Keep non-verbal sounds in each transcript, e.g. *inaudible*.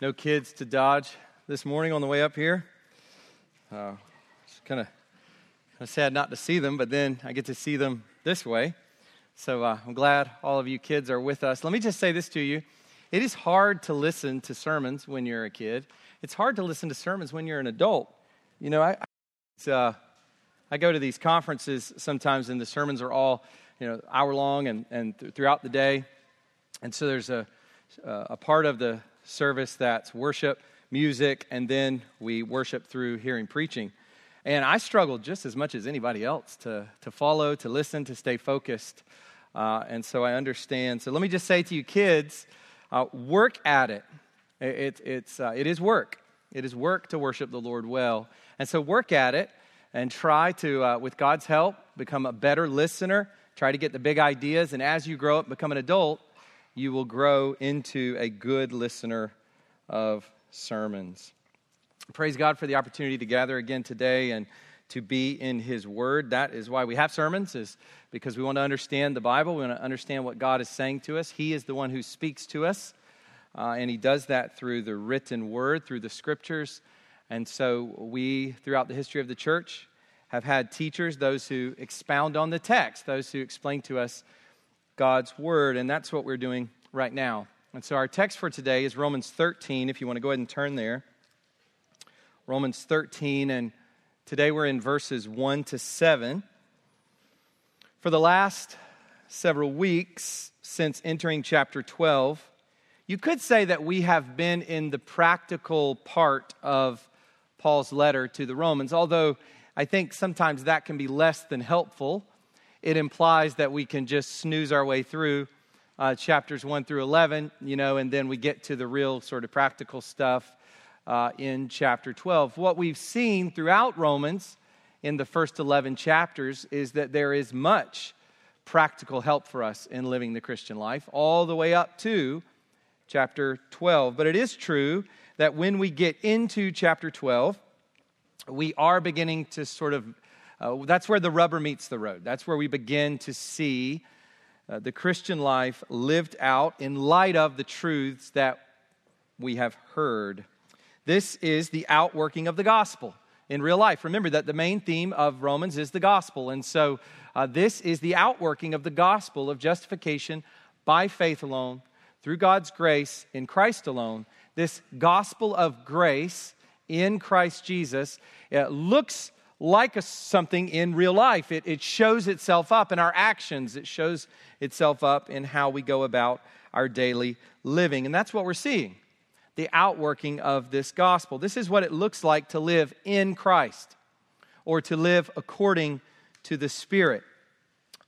no kids to dodge this morning on the way up here. Uh, it's kind of sad not to see them, but then I get to see them this way. So uh, I'm glad all of you kids are with us. Let me just say this to you it is hard to listen to sermons when you're a kid, it's hard to listen to sermons when you're an adult. You know, I, uh, I go to these conferences sometimes, and the sermons are all you know hour long and, and th- throughout the day. And so there's a, a part of the service that's worship, music, and then we worship through hearing preaching. And I struggled just as much as anybody else to, to follow, to listen, to stay focused. Uh, and so I understand. So let me just say to you, kids, uh, work at it. it, it's, uh, it is work. It is work to worship the Lord well. And so work at it and try to, uh, with God's help, become a better listener. Try to get the big ideas. And as you grow up, become an adult, you will grow into a good listener of sermons. Praise God for the opportunity to gather again today and to be in His Word. That is why we have sermons, is because we want to understand the Bible. We want to understand what God is saying to us. He is the one who speaks to us, uh, and He does that through the written Word, through the Scriptures. And so we, throughout the history of the church, have had teachers, those who expound on the text, those who explain to us God's word, and that's what we're doing right now. And so our text for today is Romans 13, if you want to go ahead and turn there. Romans 13, and today we're in verses 1 to 7. For the last several weeks since entering chapter 12, you could say that we have been in the practical part of Paul's letter to the Romans, although I think sometimes that can be less than helpful it implies that we can just snooze our way through uh, chapters 1 through 11, you know, and then we get to the real sort of practical stuff uh, in chapter 12. What we've seen throughout Romans in the first 11 chapters is that there is much practical help for us in living the Christian life, all the way up to chapter 12. But it is true that when we get into chapter 12, we are beginning to sort of uh, that's where the rubber meets the road. That's where we begin to see uh, the Christian life lived out in light of the truths that we have heard. This is the outworking of the gospel in real life. Remember that the main theme of Romans is the gospel. And so uh, this is the outworking of the gospel of justification by faith alone, through God's grace in Christ alone. This gospel of grace in Christ Jesus looks like a, something in real life. It, it shows itself up in our actions, it shows itself up in how we go about our daily living. And that's what we're seeing the outworking of this gospel. This is what it looks like to live in Christ or to live according to the Spirit.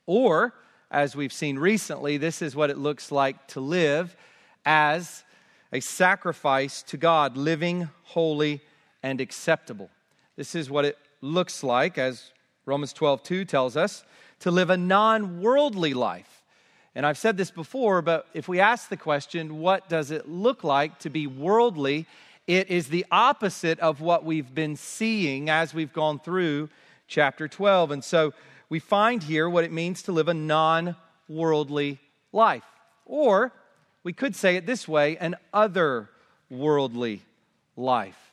Or, as we've seen recently, this is what it looks like to live as a sacrifice to God, living holy and acceptable. This is what it looks like, as Romans 12, 2 tells us, to live a non worldly life. And I've said this before, but if we ask the question, what does it look like to be worldly? It is the opposite of what we've been seeing as we've gone through chapter 12. And so we find here what it means to live a non worldly life. Or we could say it this way an other worldly life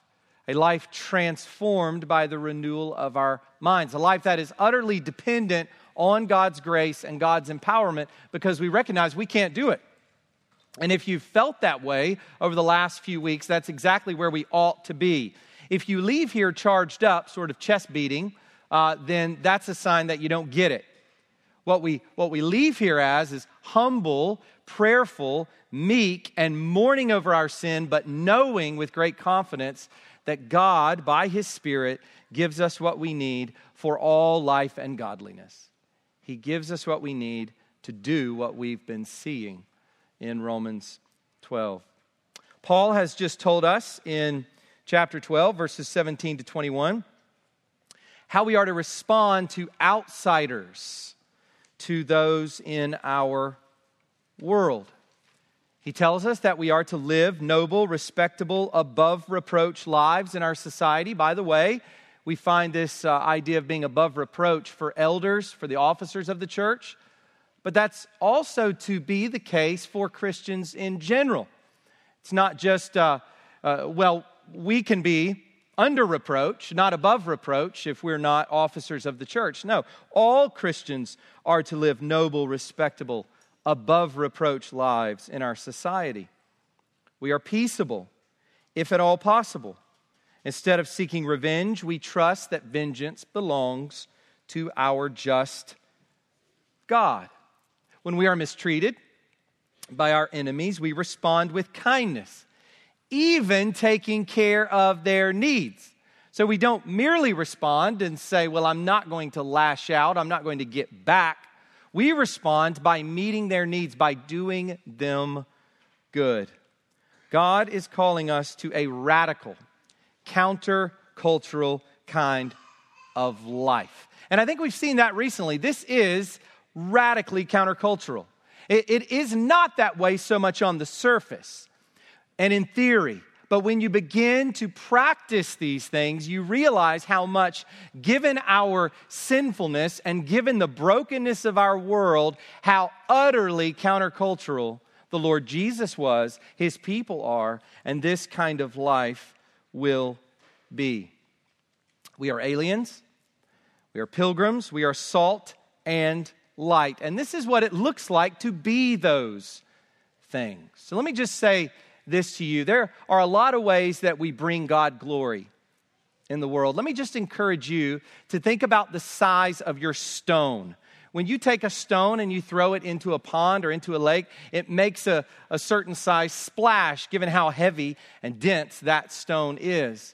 a life transformed by the renewal of our minds, a life that is utterly dependent on God's grace and God's empowerment because we recognize we can't do it. And if you've felt that way over the last few weeks, that's exactly where we ought to be. If you leave here charged up, sort of chest beating, uh, then that's a sign that you don't get it. What we, what we leave here as is humble, prayerful, meek, and mourning over our sin, but knowing with great confidence that God, by His Spirit, gives us what we need for all life and godliness. He gives us what we need to do what we've been seeing in Romans 12. Paul has just told us in chapter 12, verses 17 to 21, how we are to respond to outsiders, to those in our world. He tells us that we are to live noble, respectable, above reproach lives in our society. By the way, we find this uh, idea of being above reproach for elders, for the officers of the church, but that's also to be the case for Christians in general. It's not just uh, uh, well, we can be under reproach, not above reproach, if we're not officers of the church. No, all Christians are to live noble, respectable, above reproach lives in our society. We are peaceable, if at all possible. Instead of seeking revenge, we trust that vengeance belongs to our just God. When we are mistreated by our enemies, we respond with kindness, even taking care of their needs. So we don't merely respond and say, Well, I'm not going to lash out, I'm not going to get back. We respond by meeting their needs, by doing them good. God is calling us to a radical, countercultural kind of life. And I think we've seen that recently. This is radically countercultural. It, it is not that way so much on the surface and in theory. But when you begin to practice these things, you realize how much, given our sinfulness and given the brokenness of our world, how utterly countercultural the Lord Jesus was, his people are, and this kind of life will be. We are aliens, we are pilgrims, we are salt and light. And this is what it looks like to be those things. So let me just say this to you there are a lot of ways that we bring God glory in the world. Let me just encourage you to think about the size of your stone. When you take a stone and you throw it into a pond or into a lake, it makes a, a certain size splash given how heavy and dense that stone is.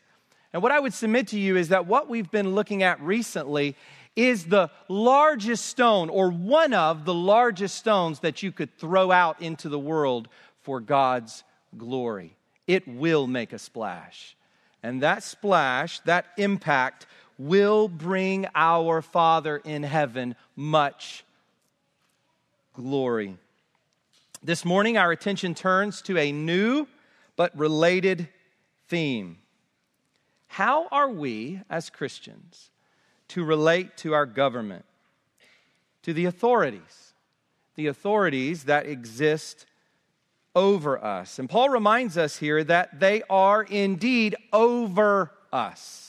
And what I would submit to you is that what we've been looking at recently is the largest stone or one of the largest stones that you could throw out into the world for God's glory. It will make a splash. And that splash, that impact, will bring our Father in heaven much glory. This morning, our attention turns to a new but related theme. How are we as Christians to relate to our government, to the authorities, the authorities that exist over us? And Paul reminds us here that they are indeed over us.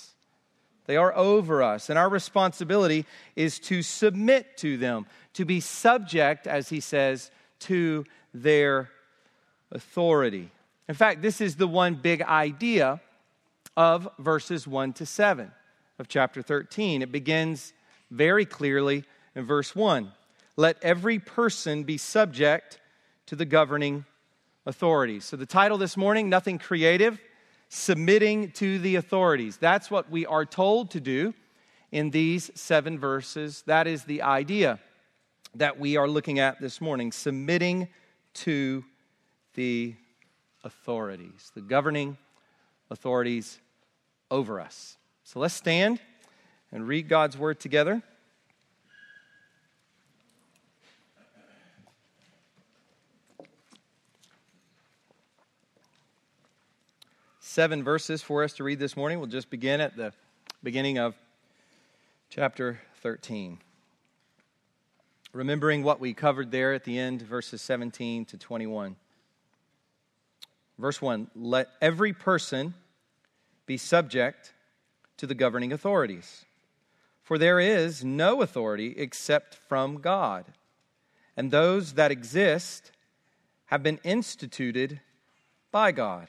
They are over us, and our responsibility is to submit to them, to be subject, as he says, to their authority. In fact, this is the one big idea of verses 1 to 7 of chapter 13. It begins very clearly in verse 1 Let every person be subject to the governing authorities. So, the title this morning, Nothing Creative, Submitting to the Authorities. That's what we are told to do in these seven verses. That is the idea that we are looking at this morning submitting to the authorities, the governing authorities over us. So let's stand and read God's word together. Seven verses for us to read this morning. We'll just begin at the beginning of chapter 13. Remembering what we covered there at the end, verses 17 to 21. Verse 1 Let every person be subject to the governing authorities. For there is no authority except from God, and those that exist have been instituted by God.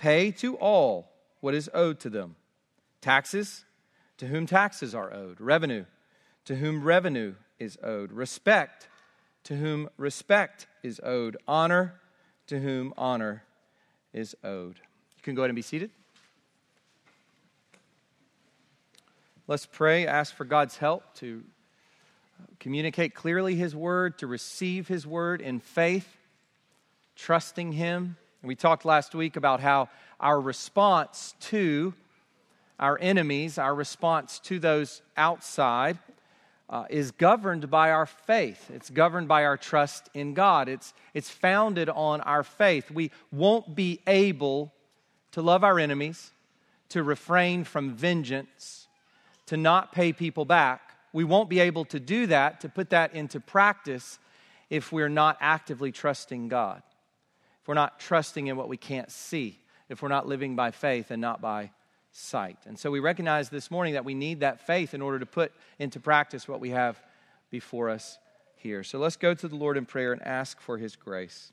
Pay to all what is owed to them taxes, to whom taxes are owed, revenue, to whom revenue is owed, respect, to whom respect is owed, honor, to whom honor is owed. You can go ahead and be seated. Let's pray, ask for God's help to uh, communicate clearly His word, to receive His word in faith, trusting Him. We talked last week about how our response to our enemies, our response to those outside, uh, is governed by our faith. It's governed by our trust in God. It's, it's founded on our faith. We won't be able to love our enemies, to refrain from vengeance, to not pay people back. We won't be able to do that, to put that into practice, if we're not actively trusting God. If we're not trusting in what we can't see, if we're not living by faith and not by sight. And so we recognize this morning that we need that faith in order to put into practice what we have before us here. So let's go to the Lord in prayer and ask for his grace.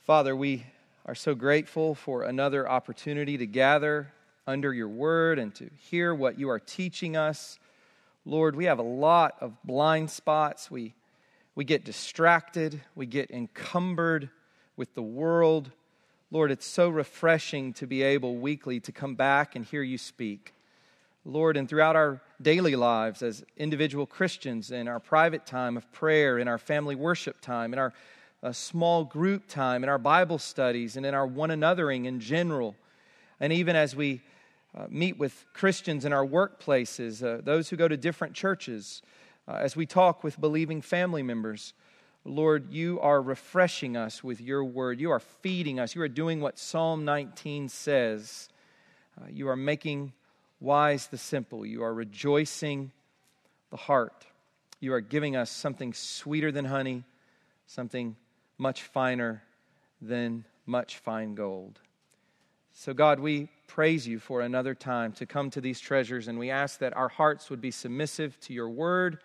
Father, we are so grateful for another opportunity to gather under your word and to hear what you are teaching us. Lord, we have a lot of blind spots. We, we get distracted, we get encumbered with the world. Lord, it's so refreshing to be able weekly to come back and hear you speak. Lord, and throughout our daily lives as individual Christians, in our private time of prayer, in our family worship time, in our uh, small group time, in our Bible studies, and in our one anothering in general, and even as we uh, meet with Christians in our workplaces, uh, those who go to different churches, uh, as we talk with believing family members. Lord, you are refreshing us with your word. You are feeding us. You are doing what Psalm 19 says. Uh, you are making wise the simple. You are rejoicing the heart. You are giving us something sweeter than honey, something much finer than much fine gold. So, God, we praise you for another time to come to these treasures, and we ask that our hearts would be submissive to your word,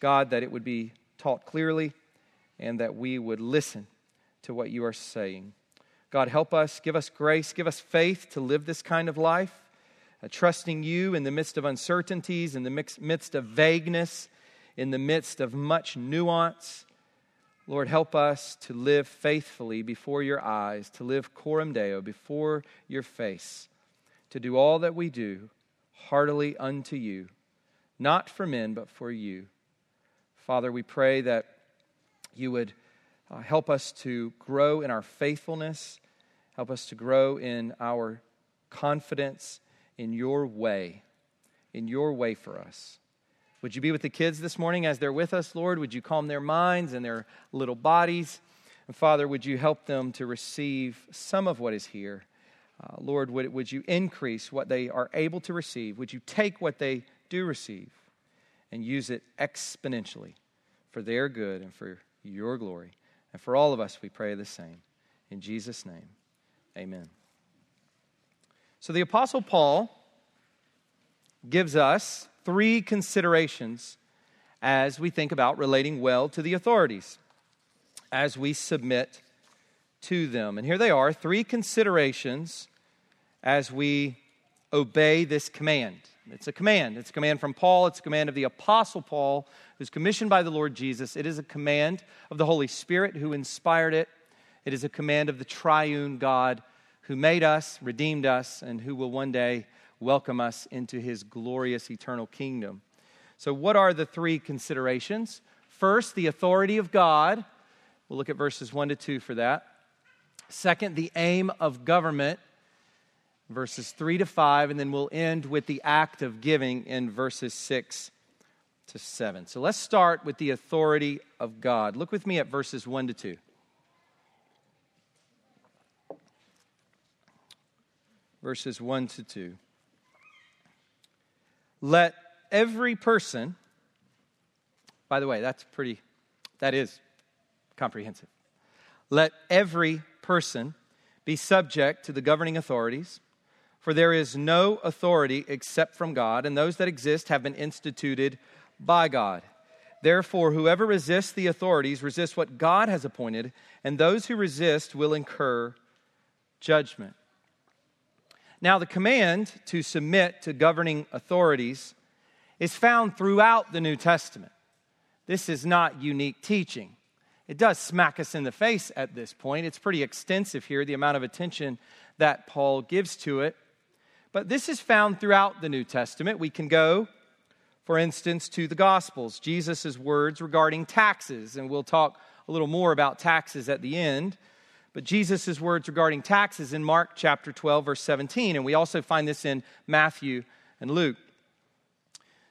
God, that it would be taught clearly and that we would listen to what you are saying. God, help us, give us grace, give us faith to live this kind of life, uh, trusting you in the midst of uncertainties, in the mix, midst of vagueness, in the midst of much nuance. Lord, help us to live faithfully before your eyes, to live coram deo before your face, to do all that we do heartily unto you, not for men, but for you. Father, we pray that you would uh, help us to grow in our faithfulness, help us to grow in our confidence in your way, in your way for us. Would you be with the kids this morning as they're with us, Lord? Would you calm their minds and their little bodies? And Father, would you help them to receive some of what is here? Uh, Lord, would, would you increase what they are able to receive? Would you take what they do receive and use it exponentially for their good and for your glory. And for all of us, we pray the same. In Jesus' name, amen. So the Apostle Paul gives us three considerations as we think about relating well to the authorities, as we submit to them. And here they are three considerations as we obey this command. It's a command. It's a command from Paul, it's a command of the Apostle Paul who's commissioned by the Lord Jesus. It is a command of the Holy Spirit who inspired it. It is a command of the triune God who made us, redeemed us, and who will one day welcome us into his glorious eternal kingdom. So, what are the three considerations? First, the authority of God. We'll look at verses 1 to 2 for that. Second, the aim of government, verses 3 to 5. And then we'll end with the act of giving in verses 6 to 7. So let's start with the authority of God. Look with me at verses 1 to 2. Verses 1 to 2. Let every person, by the way, that's pretty, that is comprehensive. Let every person be subject to the governing authorities, for there is no authority except from God, and those that exist have been instituted by God. Therefore, whoever resists the authorities resists what God has appointed, and those who resist will incur judgment. Now, the command to submit to governing authorities is found throughout the New Testament. This is not unique teaching. It does smack us in the face at this point. It's pretty extensive here, the amount of attention that Paul gives to it. But this is found throughout the New Testament. We can go, for instance, to the Gospels, Jesus' words regarding taxes, and we'll talk a little more about taxes at the end. But Jesus' words regarding taxes in Mark chapter 12, verse 17, and we also find this in Matthew and Luke.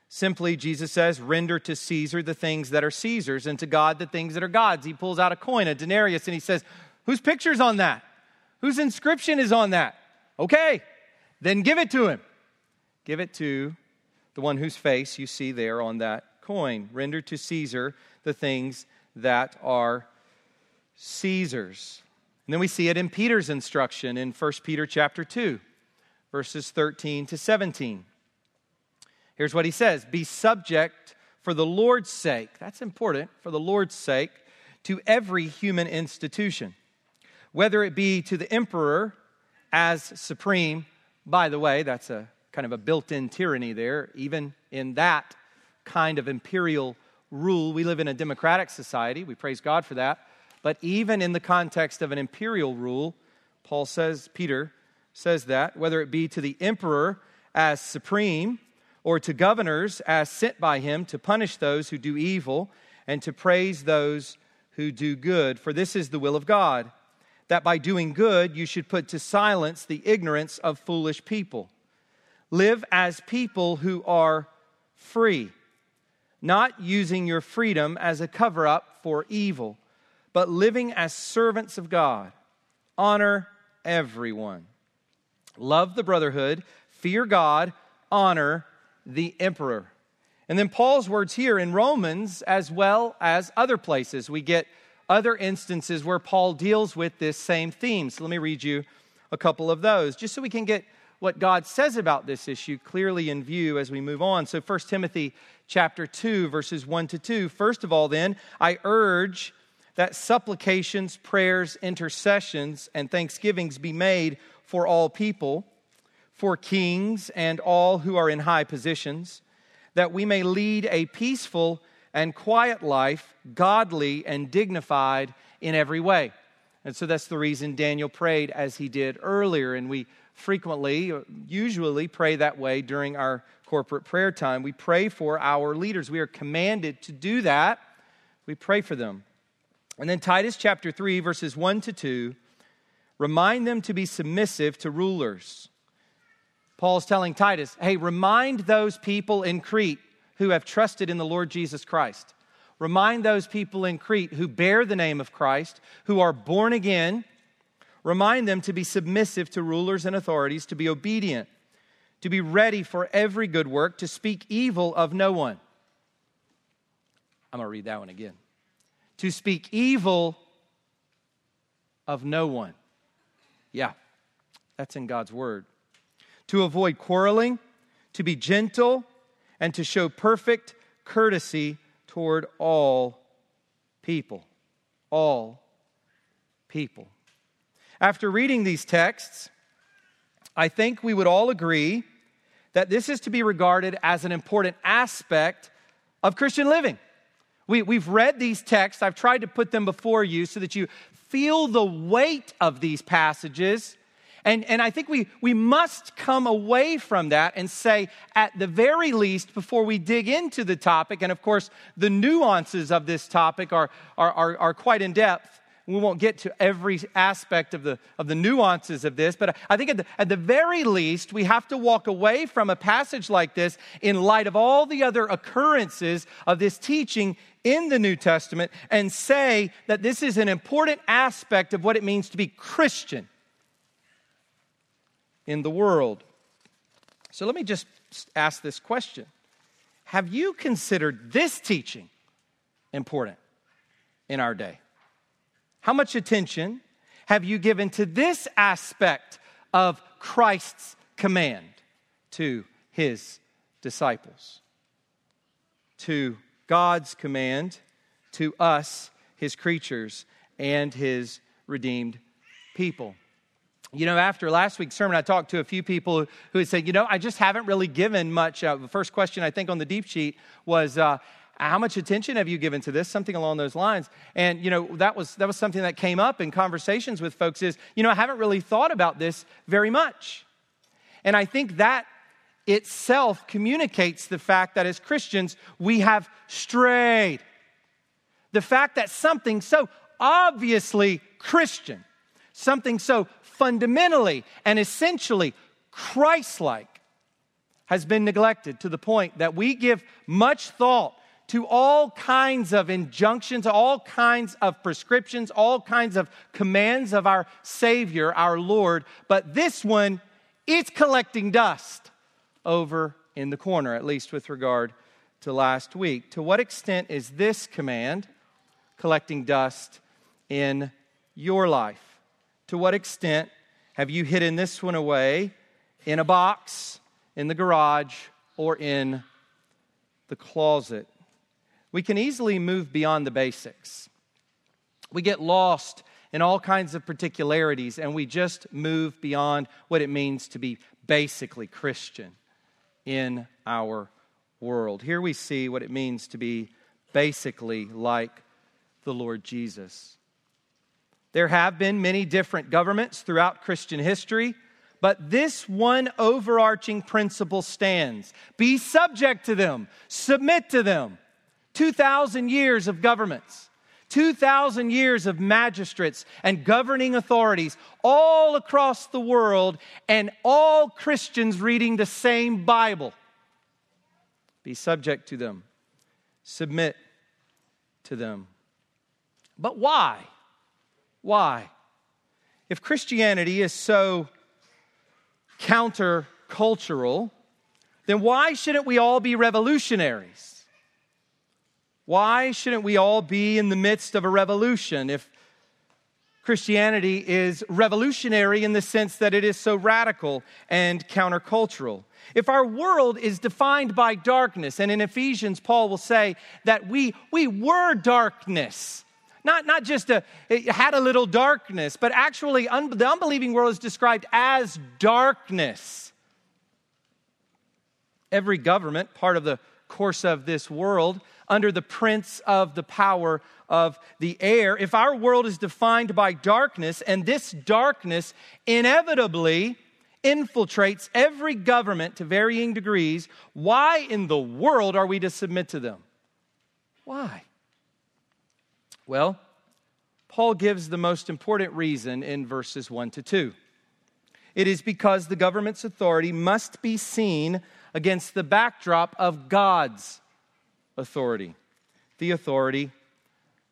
Simply, Jesus says, render to Caesar the things that are Caesar's and to God the things that are God's. He pulls out a coin, a denarius, and he says, Whose picture's on that? Whose inscription is on that? Okay, then give it to him. Give it to the one whose face you see there on that coin. Render to Caesar the things that are Caesar's. And then we see it in Peter's instruction in 1 Peter chapter 2, verses 13 to 17. Here's what he says Be subject for the Lord's sake, that's important, for the Lord's sake, to every human institution, whether it be to the emperor as supreme. By the way, that's a kind of a built in tyranny there. Even in that kind of imperial rule, we live in a democratic society. We praise God for that. But even in the context of an imperial rule, Paul says, Peter says that, whether it be to the emperor as supreme, or to governors as sent by him to punish those who do evil and to praise those who do good. For this is the will of God, that by doing good you should put to silence the ignorance of foolish people. Live as people who are free, not using your freedom as a cover up for evil, but living as servants of God. Honor everyone. Love the brotherhood, fear God, honor the emperor. And then Paul's words here in Romans, as well as other places, we get other instances where Paul deals with this same theme. So let me read you a couple of those, just so we can get what God says about this issue clearly in view as we move on. So 1 Timothy chapter 2 verses 1 to 2. First of all then, I urge that supplications, prayers, intercessions and thanksgivings be made for all people for kings and all who are in high positions, that we may lead a peaceful and quiet life, godly and dignified in every way. And so that's the reason Daniel prayed as he did earlier. And we frequently, usually, pray that way during our corporate prayer time. We pray for our leaders. We are commanded to do that. We pray for them. And then Titus chapter 3, verses 1 to 2 remind them to be submissive to rulers Paul's telling Titus, hey, remind those people in Crete who have trusted in the Lord Jesus Christ. Remind those people in Crete who bear the name of Christ, who are born again. Remind them to be submissive to rulers and authorities, to be obedient, to be ready for every good work, to speak evil of no one. I'm going to read that one again. To speak evil of no one. Yeah, that's in God's word to avoid quarreling, to be gentle, and to show perfect courtesy toward all people. All people. After reading these texts, I think we would all agree that this is to be regarded as an important aspect of Christian living. We, we've read these texts, I've tried to put them before you so that you feel the weight of these passages and, and I think we, we must come away from that and say, at the very least, before we dig into the topic, and of course, the nuances of this topic are, are, are, are quite in depth. We won't get to every aspect of the, of the nuances of this, but I think at the, at the very least, we have to walk away from a passage like this in light of all the other occurrences of this teaching in the New Testament and say that this is an important aspect of what it means to be Christian in the world. So let me just ask this question Have you considered this teaching important in our day? How much attention have you given to this aspect of Christ's command to his disciples? To God's command to us, his creatures, and his redeemed people. You know, after last week's sermon, I talked to a few people who had said, you know, I just haven't really given much. Uh, the first question I think on the deep sheet was, uh, how much attention have you given to this? Something along those lines. And you know that was that was something that came up in conversations with folks is you know i haven't really thought about this very much. And i think that itself communicates the fact that as christians we have strayed. The fact that something so obviously christian something so fundamentally and essentially Christ like has been neglected to the point that we give much thought to all kinds of injunctions, all kinds of prescriptions, all kinds of commands of our Savior, our Lord. But this one, it's collecting dust over in the corner, at least with regard to last week. To what extent is this command collecting dust in your life? To what extent have you hidden this one away in a box, in the garage, or in the closet? We can easily move beyond the basics. We get lost in all kinds of particularities and we just move beyond what it means to be basically Christian in our world. Here we see what it means to be basically like the Lord Jesus. There have been many different governments throughout Christian history, but this one overarching principle stands be subject to them, submit to them. 2,000 years of governments, 2,000 years of magistrates and governing authorities all across the world, and all Christians reading the same Bible. Be subject to them, submit to them. But why? Why? If Christianity is so countercultural, then why shouldn't we all be revolutionaries? Why shouldn't we all be in the midst of a revolution if Christianity is revolutionary in the sense that it is so radical and countercultural? If our world is defined by darkness, and in Ephesians, Paul will say that we, we were darkness not, not just a, had a little darkness, but actually un, the unbelieving world is described as darkness. Every government, part of the course of this world, under the prince of the power of the air, if our world is defined by darkness, and this darkness inevitably infiltrates every government to varying degrees, why in the world are we to submit to them? Why? Well, Paul gives the most important reason in verses 1 to 2. It is because the government's authority must be seen against the backdrop of God's authority, the authority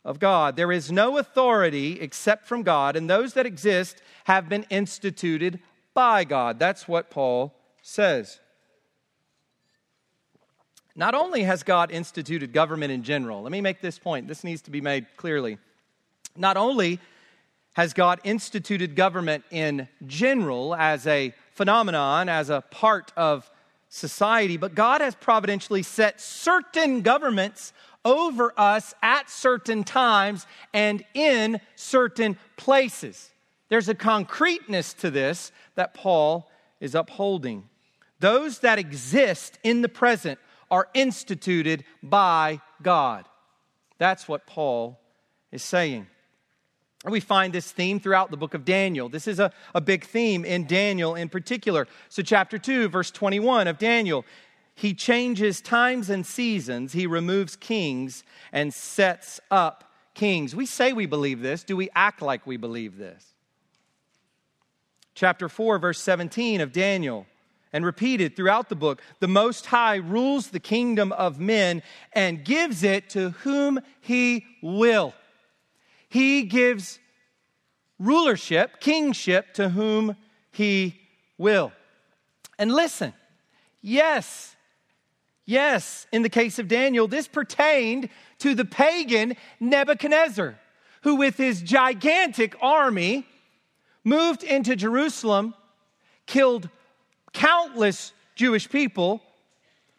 of God. There is no authority except from God, and those that exist have been instituted by God. That's what Paul says. Not only has God instituted government in general, let me make this point. This needs to be made clearly. Not only has God instituted government in general as a phenomenon, as a part of society, but God has providentially set certain governments over us at certain times and in certain places. There's a concreteness to this that Paul is upholding. Those that exist in the present are instituted by God. That's what Paul is saying. We find this theme throughout the book of Daniel. This is a, a big theme in Daniel in particular. So, chapter 2, verse 21 of Daniel, he changes times and seasons, he removes kings and sets up kings. We say we believe this. Do we act like we believe this? Chapter 4, verse 17 of Daniel and repeated throughout the book, the Most High rules the kingdom of men and gives it to whom he will. He gives rulership, kingship to whom he will. And listen, yes, yes, in the case of Daniel, this pertained to the pagan Nebuchadnezzar, who with his gigantic army moved into Jerusalem, killed countless Jewish people,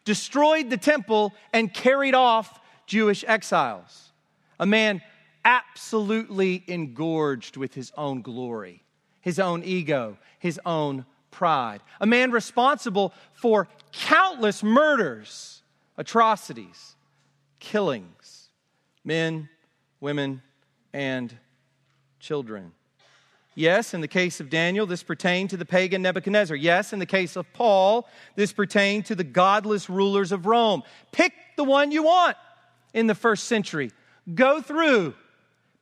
destroyed the temple, and carried off Jewish exiles. A man absolutely engorged with his own glory, his own ego, his own pride. A man responsible for countless murders, atrocities, killings, men, women, and children. Yes, in the case of Daniel, this pertained to the pagan Nebuchadnezzar. Yes, in the case of Paul, this pertained to the godless rulers of Rome. Pick the one you want in the first century. Go through,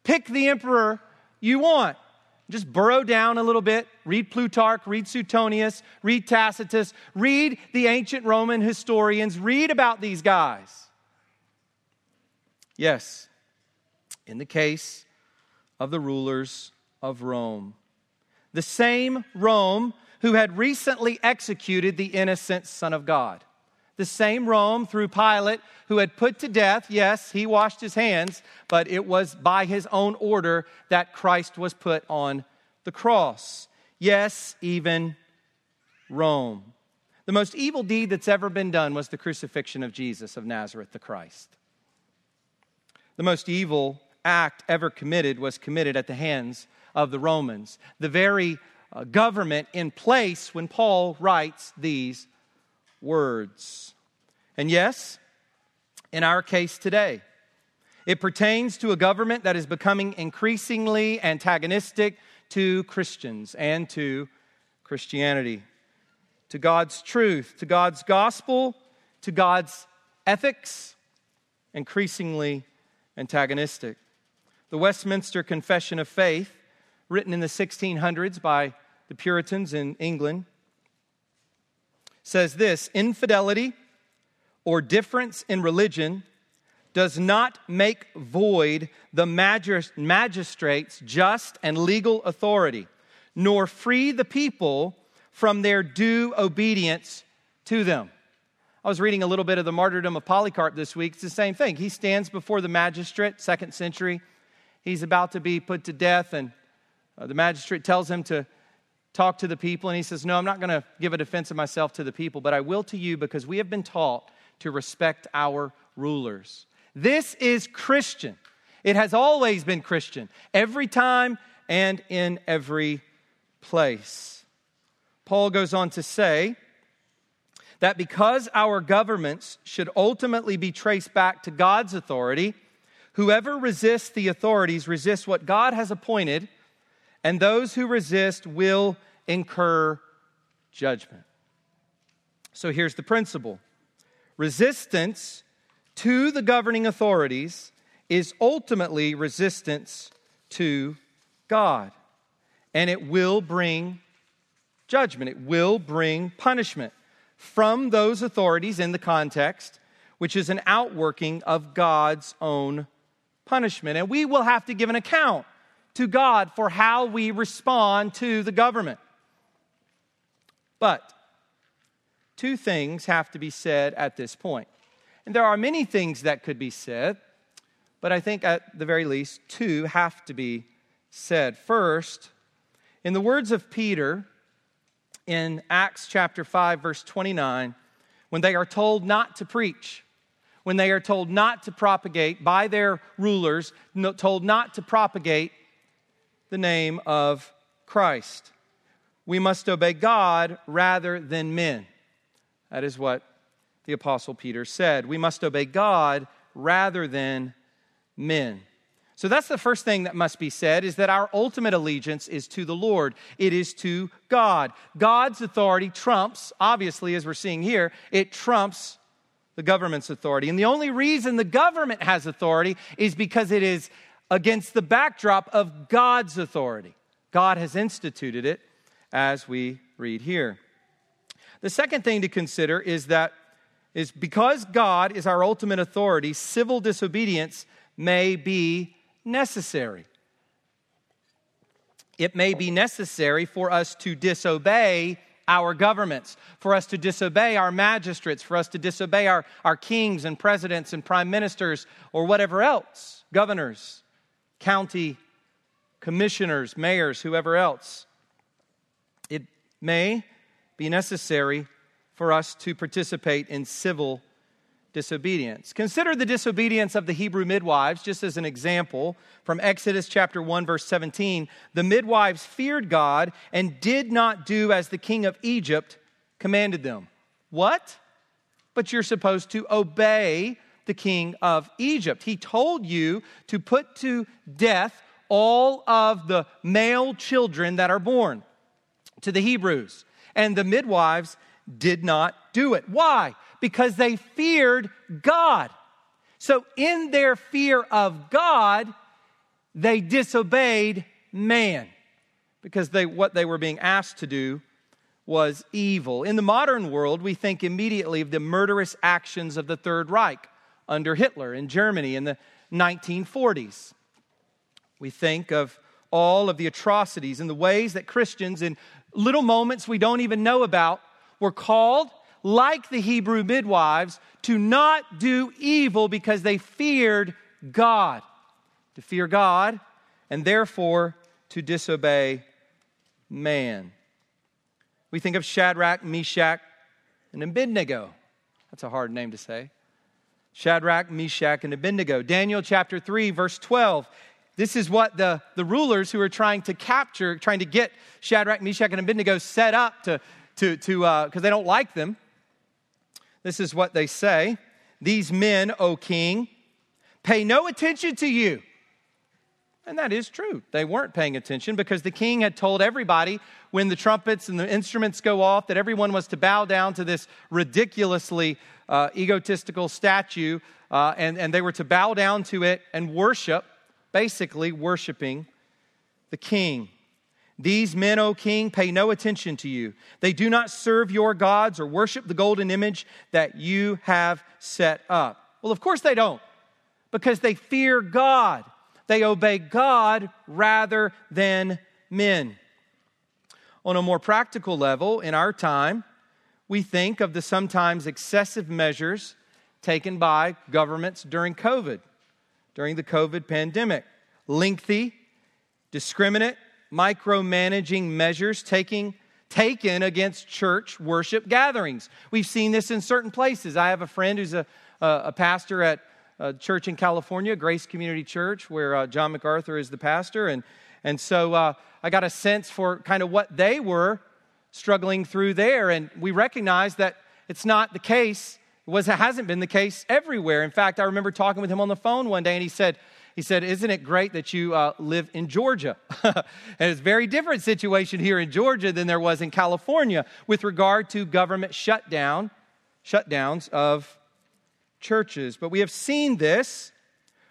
pick the emperor you want. Just burrow down a little bit, read Plutarch, read Suetonius, read Tacitus, read the ancient Roman historians, read about these guys. Yes, in the case of the rulers of Rome. The same Rome who had recently executed the innocent Son of God. The same Rome through Pilate who had put to death, yes, he washed his hands, but it was by his own order that Christ was put on the cross. Yes, even Rome. The most evil deed that's ever been done was the crucifixion of Jesus of Nazareth, the Christ. The most evil act ever committed was committed at the hands of the Romans, the very uh, government in place when Paul writes these words. And yes, in our case today, it pertains to a government that is becoming increasingly antagonistic to Christians and to Christianity, to God's truth, to God's gospel, to God's ethics, increasingly antagonistic. The Westminster Confession of Faith, written in the 1600s by the Puritans in England, says this infidelity or difference in religion does not make void the magistrate's just and legal authority, nor free the people from their due obedience to them. I was reading a little bit of the martyrdom of Polycarp this week. It's the same thing. He stands before the magistrate, second century. He's about to be put to death, and uh, the magistrate tells him to talk to the people, and he says, No, I'm not going to give a defense of myself to the people, but I will to you because we have been taught to respect our rulers. This is Christian. It has always been Christian, every time and in every place. Paul goes on to say that because our governments should ultimately be traced back to God's authority, whoever resists the authorities resists what God has appointed, and those who resist will incur judgment. So here's the principle resistance to the governing authorities is ultimately resistance to God. And it will bring judgment, it will bring punishment from those authorities in the context, which is an outworking of God's own punishment. And we will have to give an account to God for how we respond to the government. But two things have to be said at this point. And there are many things that could be said, but I think at the very least, two have to be said. First, in the words of Peter in Acts chapter 5, verse 29, when they are told not to preach, when they are told not to propagate by their rulers, told not to propagate the name of Christ. We must obey God rather than men. That is what the Apostle Peter said. We must obey God rather than men. So that's the first thing that must be said is that our ultimate allegiance is to the Lord. It is to God. God's authority trumps, obviously, as we're seeing here, it trumps the government's authority. And the only reason the government has authority is because it is against the backdrop of God's authority. God has instituted it, as we read here. The second thing to consider is that is because God is our ultimate authority, civil disobedience may be necessary. It may be necessary for us to disobey our governments, for us to disobey our magistrates, for us to disobey our, our kings and presidents and prime ministers or whatever else, governors, county commissioners, mayors, whoever else. It may be necessary for us to participate in civil disobedience. Consider the disobedience of the Hebrew midwives, just as an example from Exodus chapter 1, verse 17. The midwives feared God and did not do as the king of Egypt commanded them. What? But you're supposed to obey the king of Egypt. He told you to put to death all of the male children that are born to the Hebrews. And the midwives did not do it. Why? Because they feared God. So, in their fear of God, they disobeyed man because they, what they were being asked to do was evil. In the modern world, we think immediately of the murderous actions of the Third Reich under Hitler in Germany in the 1940s. We think of all of the atrocities and the ways that Christians, in little moments we don't even know about, were called, like the Hebrew midwives, to not do evil because they feared God. To fear God and therefore to disobey man. We think of Shadrach, Meshach, and Abednego. That's a hard name to say. Shadrach, Meshach, and Abednego. Daniel chapter 3, verse 12. This is what the, the rulers who are trying to capture, trying to get Shadrach, Meshach, and Abednego set up to, to, to, because uh, they don't like them. This is what they say These men, O king, pay no attention to you. And that is true. They weren't paying attention because the king had told everybody when the trumpets and the instruments go off that everyone was to bow down to this ridiculously uh, egotistical statue uh, and, and they were to bow down to it and worship, basically worshiping the king. These men, O king, pay no attention to you. They do not serve your gods or worship the golden image that you have set up. Well, of course they don't, because they fear God. They obey God rather than men. On a more practical level, in our time, we think of the sometimes excessive measures taken by governments during COVID, during the COVID pandemic. Lengthy, discriminate, micromanaging measures taking, taken against church worship gatherings. We've seen this in certain places. I have a friend who's a, a, a pastor at a church in California, Grace Community Church, where uh, John MacArthur is the pastor. And, and so uh, I got a sense for kind of what they were struggling through there. And we recognize that it's not the case, it, was, it hasn't been the case everywhere. In fact, I remember talking with him on the phone one day, and he said, he said, Isn't it great that you uh, live in Georgia? *laughs* and it's a very different situation here in Georgia than there was in California with regard to government shutdown, shutdowns of churches. But we have seen this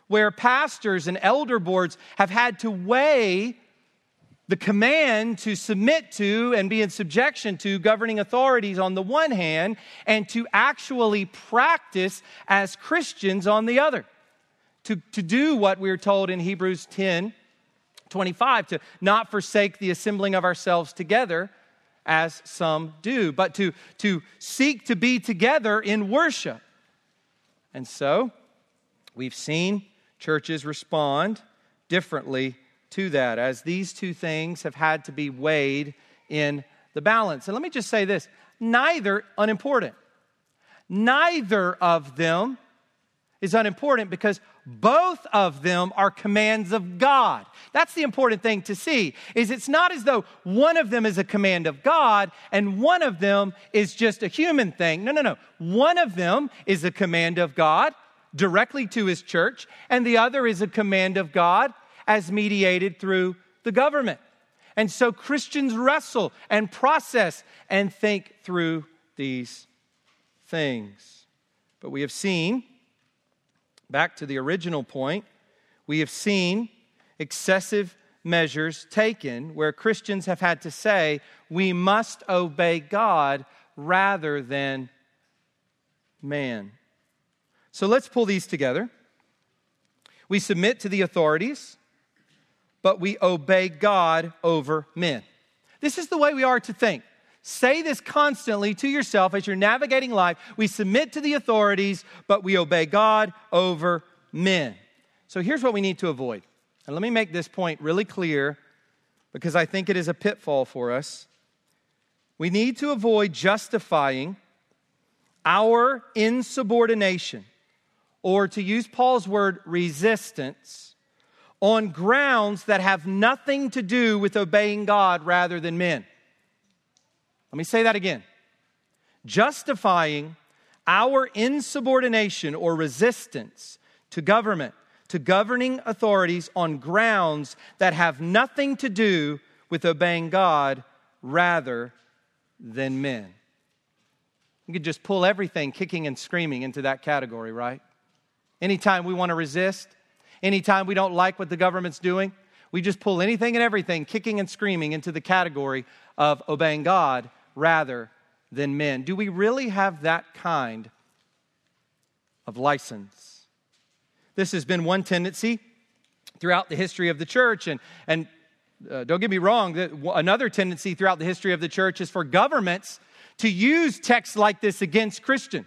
where pastors and elder boards have had to weigh the command to submit to and be in subjection to governing authorities on the one hand, and to actually practice as Christians on the other to, to do what we're told in Hebrews 10 25, to not forsake the assembling of ourselves together as some do, but to, to seek to be together in worship. And so we've seen churches respond differently to that as these two things have had to be weighed in the balance. And let me just say this neither unimportant. Neither of them is unimportant because both of them are commands of God. That's the important thing to see is it's not as though one of them is a command of God and one of them is just a human thing. No, no, no. One of them is a command of God directly to his church and the other is a command of God as mediated through the government. And so Christians wrestle and process and think through these things. But we have seen back to the original point, we have seen excessive measures taken where Christians have had to say, we must obey God rather than man. So let's pull these together. We submit to the authorities, but we obey God over men. This is the way we are to think. Say this constantly to yourself as you're navigating life. We submit to the authorities, but we obey God over men. So here's what we need to avoid. And let me make this point really clear because I think it is a pitfall for us. We need to avoid justifying our insubordination, or to use Paul's word, resistance, on grounds that have nothing to do with obeying God rather than men. Let me say that again. Justifying our insubordination or resistance to government, to governing authorities on grounds that have nothing to do with obeying God rather than men. You could just pull everything kicking and screaming into that category, right? Anytime we want to resist, anytime we don't like what the government's doing, we just pull anything and everything kicking and screaming into the category of obeying God rather than men. Do we really have that kind of license? This has been one tendency throughout the history of the church, and, and uh, don't get me wrong, another tendency throughout the history of the church is for governments to use texts like this against Christians.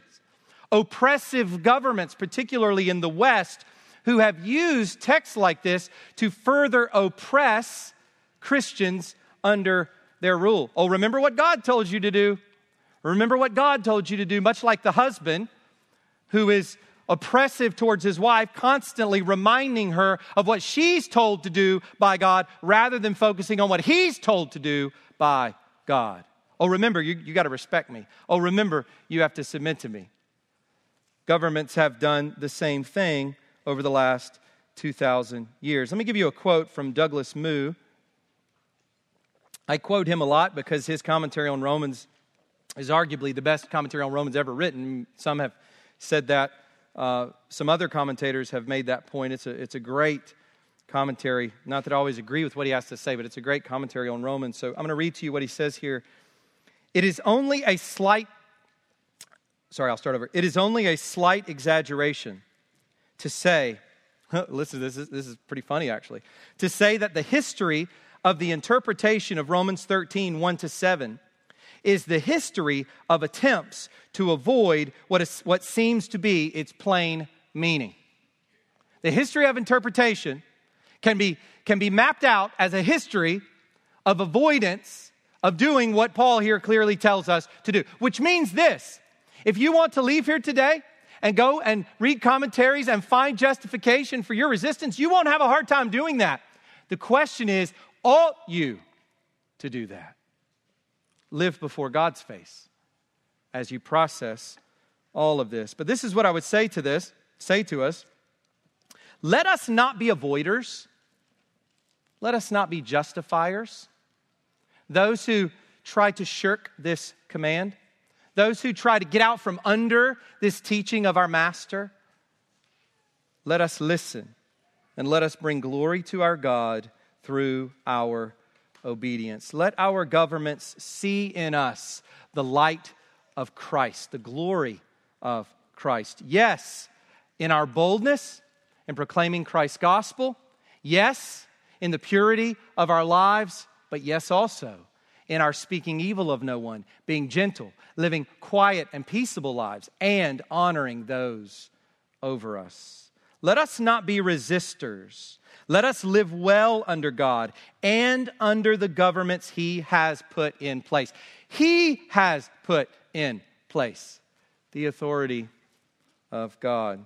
Oppressive governments, particularly in the West, who have used texts like this to further oppress Christians under their rule. Oh, remember what God told you to do. Remember what God told you to do, much like the husband who is oppressive towards his wife, constantly reminding her of what she's told to do by God rather than focusing on what he's told to do by God. Oh, remember, you, you got to respect me. Oh, remember, you have to submit to me. Governments have done the same thing over the last 2,000 years. Let me give you a quote from Douglas Moo. I quote him a lot because his commentary on Romans is arguably the best commentary on Romans ever written. Some have said that. Uh, some other commentators have made that point. It's a, it's a great commentary. Not that I always agree with what he has to say, but it's a great commentary on Romans. So I'm going to read to you what he says here it is only a slight, sorry, I'll start over. It is only a slight exaggeration to say, *laughs* listen, this is, this is pretty funny actually, to say that the history of the interpretation of Romans 13, 1 to 7, is the history of attempts to avoid what, is, what seems to be its plain meaning. The history of interpretation can be, can be mapped out as a history of avoidance of doing what Paul here clearly tells us to do, which means this if you want to leave here today and go and read commentaries and find justification for your resistance, you won't have a hard time doing that. The question is, ought you to do that? Live before God's face as you process all of this. But this is what I would say to this, say to us. Let us not be avoiders. Let us not be justifiers. Those who try to shirk this command, those who try to get out from under this teaching of our Master, let us listen and let us bring glory to our God through our obedience. Let our governments see in us the light of Christ, the glory of Christ. Yes, in our boldness in proclaiming Christ's gospel. Yes, in the purity of our lives but yes, also in our speaking evil of no one, being gentle, living quiet and peaceable lives, and honoring those over us. Let us not be resistors. Let us live well under God and under the governments He has put in place. He has put in place the authority of God.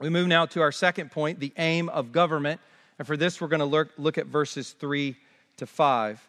We move now to our second point the aim of government. And for this, we're going to look, look at verses 3 to 5.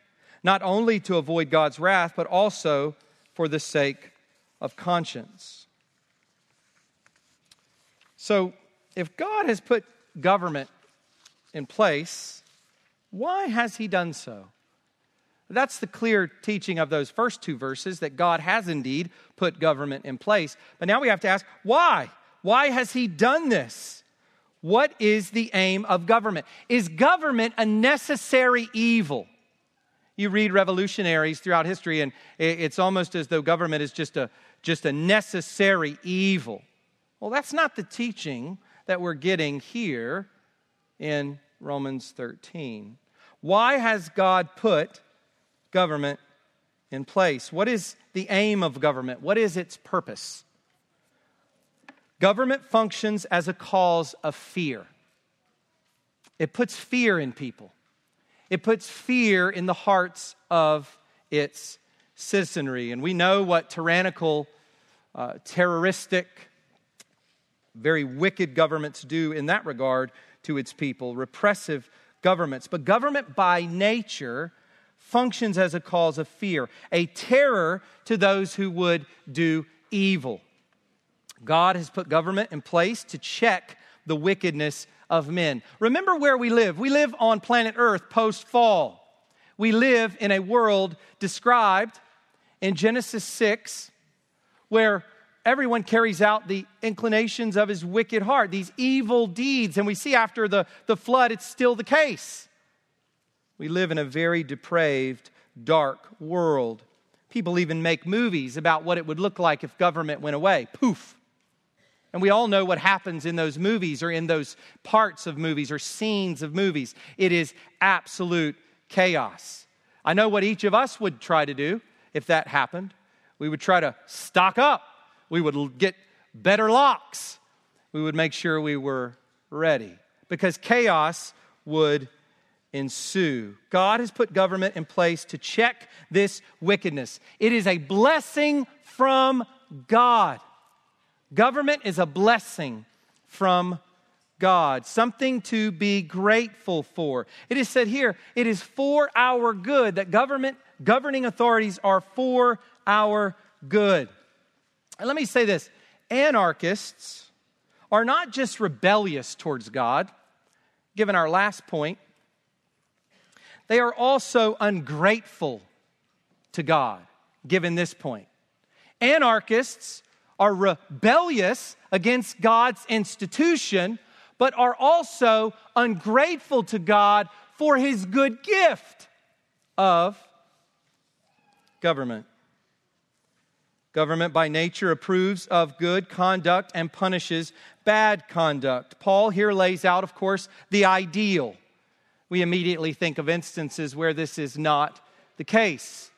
not only to avoid God's wrath, but also for the sake of conscience. So, if God has put government in place, why has He done so? That's the clear teaching of those first two verses that God has indeed put government in place. But now we have to ask, why? Why has He done this? What is the aim of government? Is government a necessary evil? You read revolutionaries throughout history, and it's almost as though government is just a, just a necessary evil. Well, that's not the teaching that we're getting here in Romans 13. Why has God put government in place? What is the aim of government? What is its purpose? Government functions as a cause of fear. It puts fear in people. It puts fear in the hearts of its citizenry. And we know what tyrannical, uh, terroristic, very wicked governments do in that regard to its people repressive governments. But government by nature functions as a cause of fear, a terror to those who would do evil. God has put government in place to check the wickedness of men. Remember where we live. We live on planet Earth post fall. We live in a world described in Genesis 6 where everyone carries out the inclinations of his wicked heart, these evil deeds. And we see after the, the flood, it's still the case. We live in a very depraved, dark world. People even make movies about what it would look like if government went away. Poof. And we all know what happens in those movies or in those parts of movies or scenes of movies. It is absolute chaos. I know what each of us would try to do if that happened. We would try to stock up we would get better locks. We would make sure we were ready because chaos would ensue. God has put government in place to check this wickedness. It is a blessing from God. Government is a blessing from God, something to be grateful for. It is said here, it is for our good that government governing authorities are for our good. And let me say this anarchists are not just rebellious towards God, given our last point, they are also ungrateful to God, given this point. Anarchists are rebellious against God's institution, but are also ungrateful to God for his good gift of government. Government by nature approves of good conduct and punishes bad conduct. Paul here lays out, of course, the ideal. We immediately think of instances where this is not the case.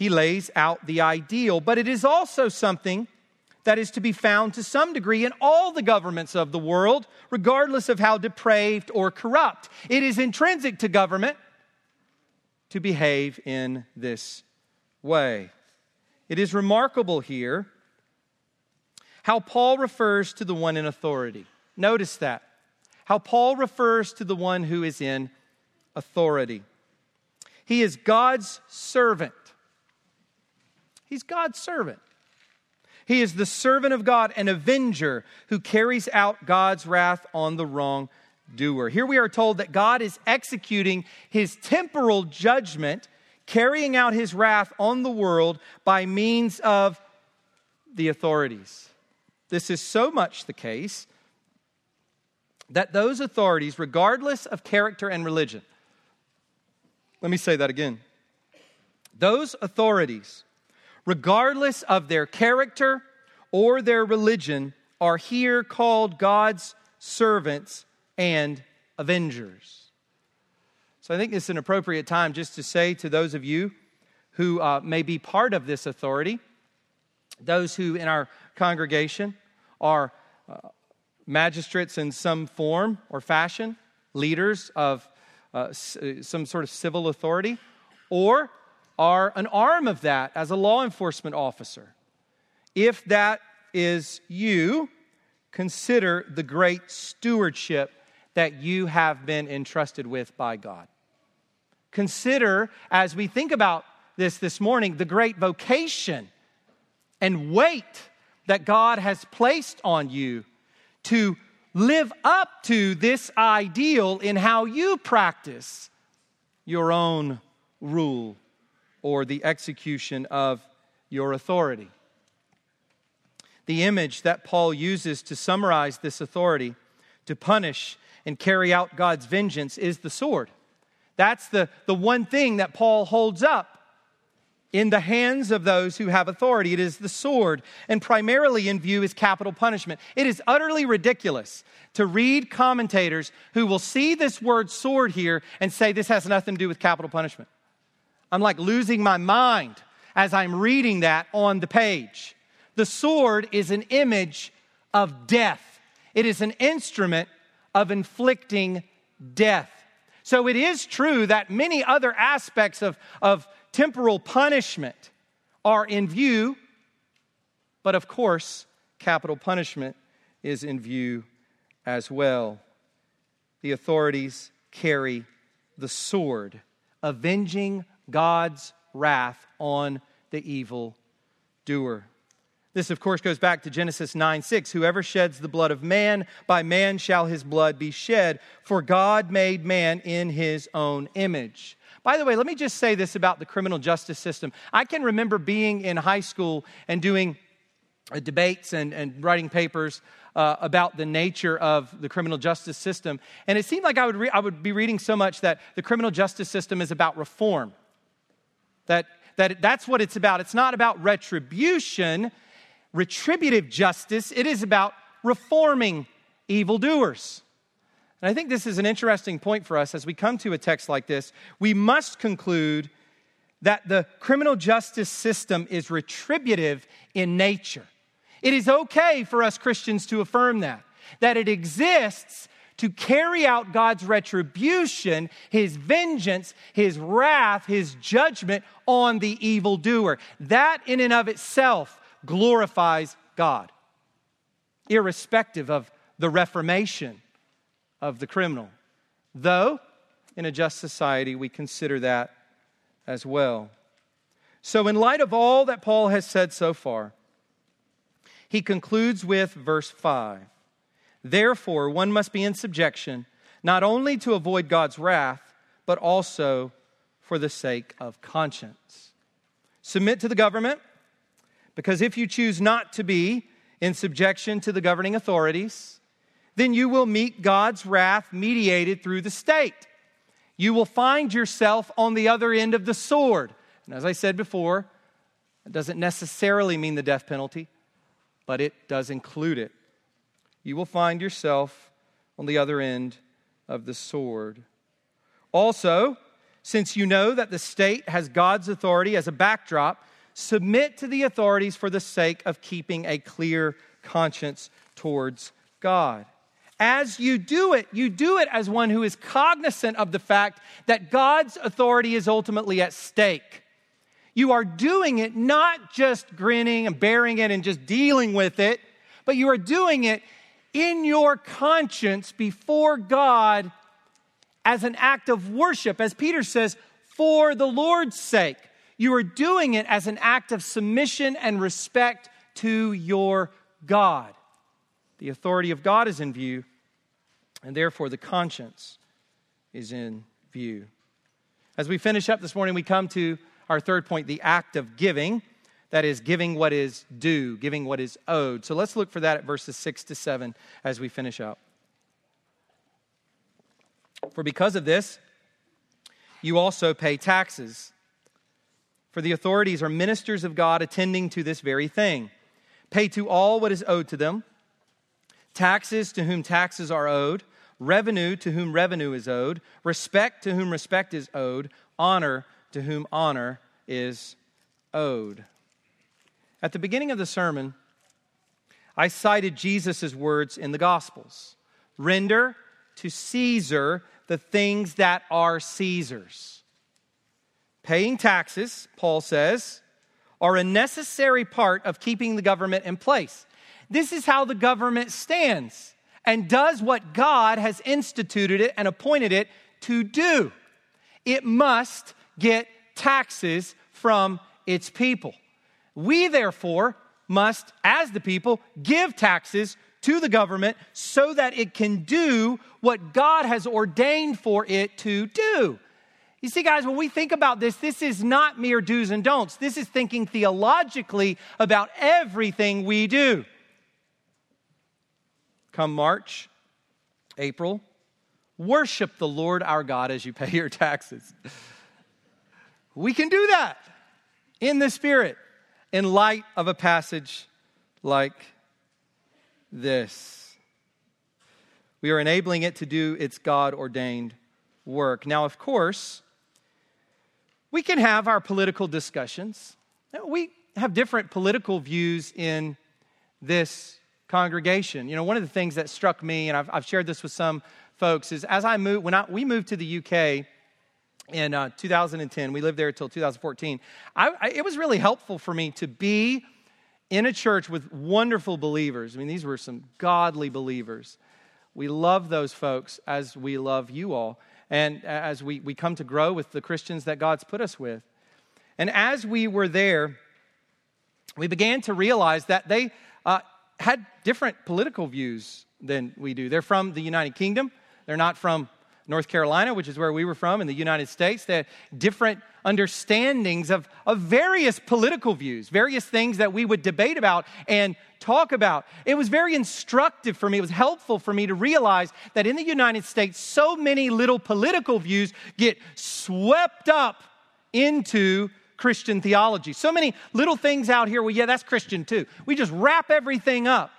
He lays out the ideal, but it is also something that is to be found to some degree in all the governments of the world, regardless of how depraved or corrupt. It is intrinsic to government to behave in this way. It is remarkable here how Paul refers to the one in authority. Notice that. How Paul refers to the one who is in authority. He is God's servant. He's God's servant. He is the servant of God, an avenger who carries out God's wrath on the wrongdoer. Here we are told that God is executing his temporal judgment carrying out his wrath on the world by means of the authorities. This is so much the case that those authorities, regardless of character and religion, let me say that again. Those authorities, regardless of their character or their religion, are here called God's servants and avengers. So I think it's an appropriate time just to say to those of you who uh, may be part of this authority, those who in our congregation are uh, magistrates in some form or fashion, leaders of uh, uh, some sort of civil authority, or are an arm of that as a law enforcement officer. If that is you, consider the great stewardship that you have been entrusted with by God. Consider, as we think about this this morning, the great vocation and weight that God has placed on you to live up to this ideal in how you practice your own rule or the execution of your authority. The image that Paul uses to summarize this authority to punish and carry out God's vengeance is the sword. That's the, the one thing that Paul holds up in the hands of those who have authority. It is the sword, and primarily in view is capital punishment. It is utterly ridiculous to read commentators who will see this word sword here and say this has nothing to do with capital punishment. I'm like losing my mind as I'm reading that on the page. The sword is an image of death, it is an instrument of inflicting death. So it is true that many other aspects of, of temporal punishment are in view, but of course, capital punishment is in view as well. The authorities carry the sword, avenging God's wrath on the evil doer. This, of course, goes back to Genesis 9 6. Whoever sheds the blood of man, by man shall his blood be shed, for God made man in his own image. By the way, let me just say this about the criminal justice system. I can remember being in high school and doing uh, debates and, and writing papers uh, about the nature of the criminal justice system. And it seemed like I would, re- I would be reading so much that the criminal justice system is about reform. That, that that's what it's about. It's not about retribution, retributive justice, it is about reforming evildoers. And I think this is an interesting point for us as we come to a text like this. We must conclude that the criminal justice system is retributive in nature. It is okay for us Christians to affirm that, that it exists to carry out God's retribution, his vengeance, his wrath, his judgment on the evildoer. That in and of itself glorifies God, irrespective of the reformation of the criminal. Though, in a just society, we consider that as well. So, in light of all that Paul has said so far, he concludes with verse 5 Therefore, one must be in subjection, not only to avoid God's wrath, but also for the sake of conscience. Submit to the government, because if you choose not to be in subjection to the governing authorities, then you will meet God's wrath mediated through the state. You will find yourself on the other end of the sword. And as I said before, it doesn't necessarily mean the death penalty, but it does include it. You will find yourself on the other end of the sword. Also, since you know that the state has God's authority as a backdrop, submit to the authorities for the sake of keeping a clear conscience towards God as you do it, you do it as one who is cognizant of the fact that God's authority is ultimately at stake. You are doing it not just grinning and bearing it and just dealing with it, but you are doing it in your conscience before God as an act of worship. As Peter says, for the Lord's sake. You are doing it as an act of submission and respect to your God. The authority of God is in view, and therefore the conscience is in view. As we finish up this morning, we come to our third point the act of giving. That is, giving what is due, giving what is owed. So let's look for that at verses 6 to 7 as we finish up. For because of this, you also pay taxes. For the authorities are ministers of God attending to this very thing. Pay to all what is owed to them taxes to whom taxes are owed revenue to whom revenue is owed, respect to whom respect is owed, honor to whom honor is owed. At the beginning of the sermon, I cited Jesus' words in the Gospels render to Caesar the things that are Caesar's. Paying taxes, Paul says, are a necessary part of keeping the government in place. This is how the government stands and does what God has instituted it and appointed it to do. It must get taxes from its people. We, therefore, must, as the people, give taxes to the government so that it can do what God has ordained for it to do. You see, guys, when we think about this, this is not mere do's and don'ts. This is thinking theologically about everything we do. Come March, April, worship the Lord our God as you pay your taxes. We can do that in the Spirit in light of a passage like this. We are enabling it to do its God ordained work. Now, of course, we can have our political discussions. We have different political views in this congregation. You know, one of the things that struck me, and I've, I've shared this with some folks, is as I moved, when I, we moved to the UK in uh, 2010, we lived there until 2014, I, I, it was really helpful for me to be in a church with wonderful believers. I mean, these were some godly believers. We love those folks as we love you all, and as we, we come to grow with the Christians that God's put us with. And as we were there, we began to realize that they uh, had different political views than we do. They're from the United Kingdom, they're not from North Carolina, which is where we were from in the United States. Had different understandings of, of various political views, various things that we would debate about and talk about. It was very instructive for me. It was helpful for me to realize that in the United States, so many little political views get swept up into Christian theology. So many little things out here, well, yeah, that's Christian too. We just wrap everything up.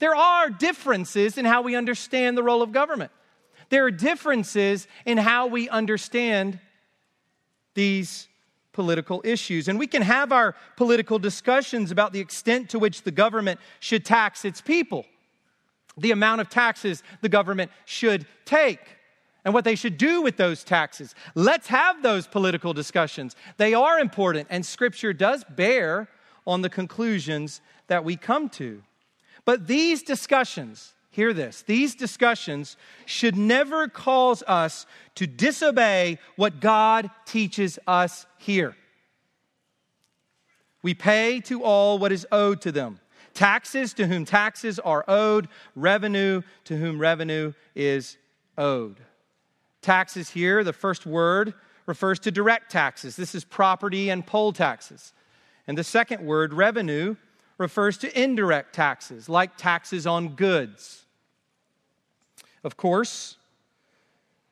There are differences in how we understand the role of government. There are differences in how we understand these political issues. And we can have our political discussions about the extent to which the government should tax its people, the amount of taxes the government should take and what they should do with those taxes. Let's have those political discussions. They are important, and Scripture does bear on the conclusions that we come to. But these discussions, hear this, these discussions should never cause us to disobey what God teaches us here. We pay to all what is owed to them. Taxes to whom taxes are owed, revenue to whom revenue is owed. Taxes here, the first word refers to direct taxes. This is property and poll taxes. And the second word, revenue, refers to indirect taxes, like taxes on goods. Of course,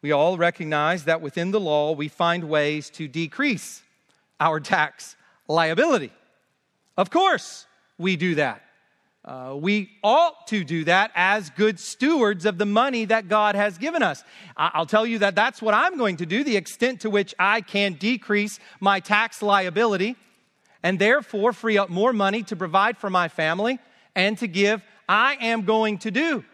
we all recognize that within the law we find ways to decrease our tax liability. Of course, we do that. Uh, we ought to do that as good stewards of the money that God has given us. I'll tell you that that's what I'm going to do, the extent to which I can decrease my tax liability and therefore free up more money to provide for my family and to give. I am going to do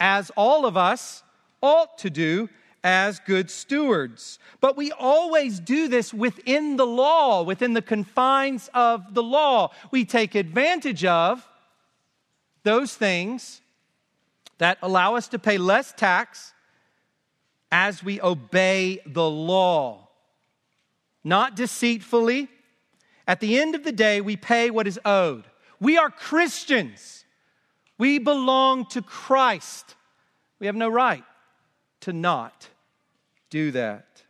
as all of us ought to do as good stewards. But we always do this within the law, within the confines of the law. We take advantage of those things that allow us to pay less tax as we obey the law, not deceitfully. At the end of the day, we pay what is owed. We are Christians. We belong to Christ. We have no right to not do that.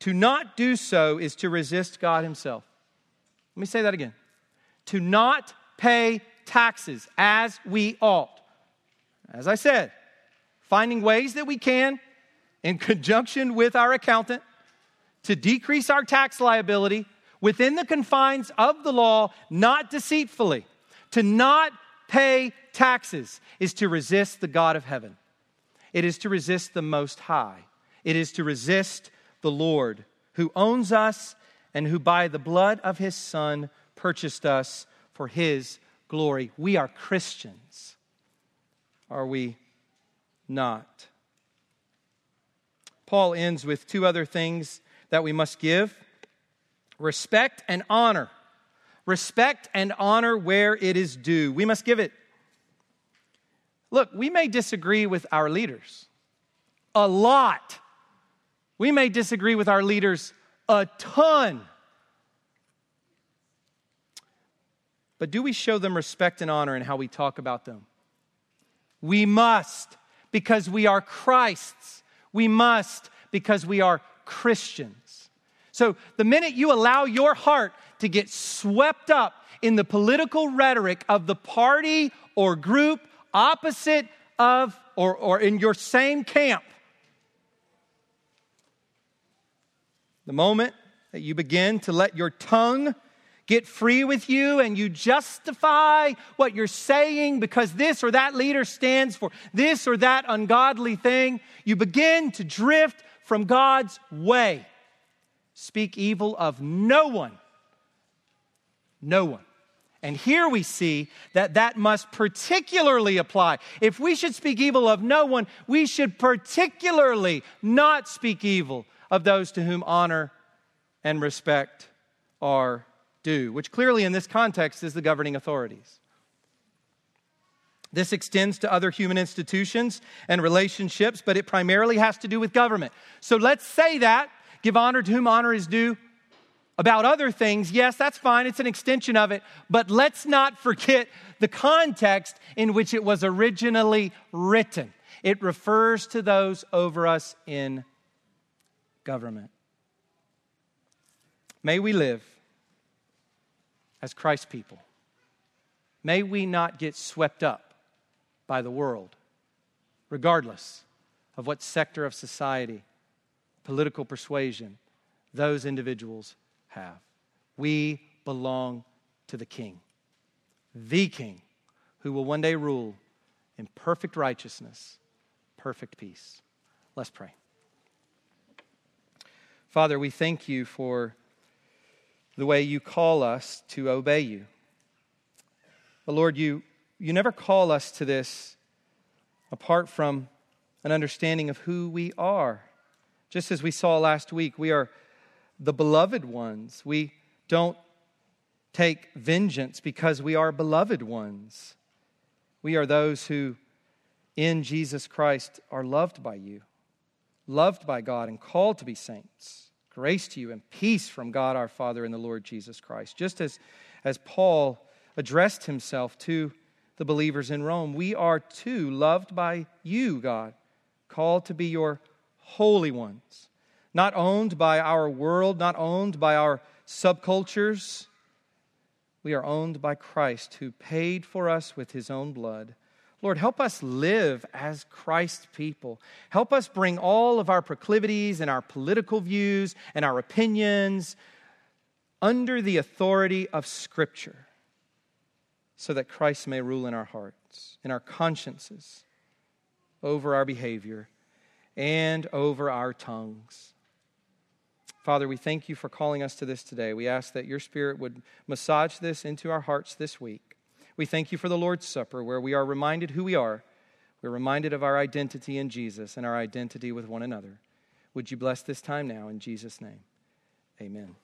To not do so is to resist God Himself. Let me say that again. To not pay taxes as we ought. As I said, finding ways that we can, in *laughs* conjunction with our accountant, to decrease our tax liability within the confines of the law, not deceitfully. To not pay taxes is to resist the God of heaven. It is to resist the Most High. It is to resist the Lord who owns us and who by the blood of his Son purchased us for his glory. We are Christians, are we not? Paul ends with two other things that we must give respect and honor. Respect and honor where it is due. We must give it. Look, we may disagree with our leaders a lot. We may disagree with our leaders a ton. But do we show them respect and honor in how we talk about them? We must because we are Christ's. We must because we are Christians. So the minute you allow your heart to get swept up in the political rhetoric of the party or group opposite of or, or in your same camp. The moment that you begin to let your tongue get free with you and you justify what you're saying because this or that leader stands for this or that ungodly thing, you begin to drift from God's way. Speak evil of no one. No one. And here we see that that must particularly apply. If we should speak evil of no one, we should particularly not speak evil of those to whom honor and respect are due, which clearly in this context is the governing authorities. This extends to other human institutions and relationships, but it primarily has to do with government. So let's say that, give honor to whom honor is due. About other things, yes, that's fine, it's an extension of it, but let's not forget the context in which it was originally written. It refers to those over us in government. May we live as Christ people. May we not get swept up by the world, regardless of what sector of society, political persuasion those individuals have. We belong to the King, the King, who will one day rule in perfect righteousness, perfect peace. Let's pray. Father, we thank you for the way you call us to obey you. But Lord, you you never call us to this apart from an understanding of who we are. Just as we saw last week, we are the beloved ones. We don't take vengeance because we are beloved ones. We are those who, in Jesus Christ, are loved by you, loved by God, and called to be saints. Grace to you and peace from God our Father and the Lord Jesus Christ. Just as, as Paul addressed himself to the believers in Rome. We are too loved by you, God, called to be your holy ones, not owned by our world, not owned by our subcultures. We are owned by Christ, who paid for us with his own blood. Lord, help us live as Christ people. Help us bring all of our proclivities and our political views and our opinions under the authority of Scripture so that Christ may rule in our hearts, in our consciences, over our behavior, and over our tongues. Father, we thank you for calling us to this today. We ask that your Spirit would massage this into our hearts this week. We thank you for the Lord's Supper, where we are reminded who we are. We're reminded of our identity in Jesus and our identity with one another. Would you bless this time now in Jesus' name? Amen.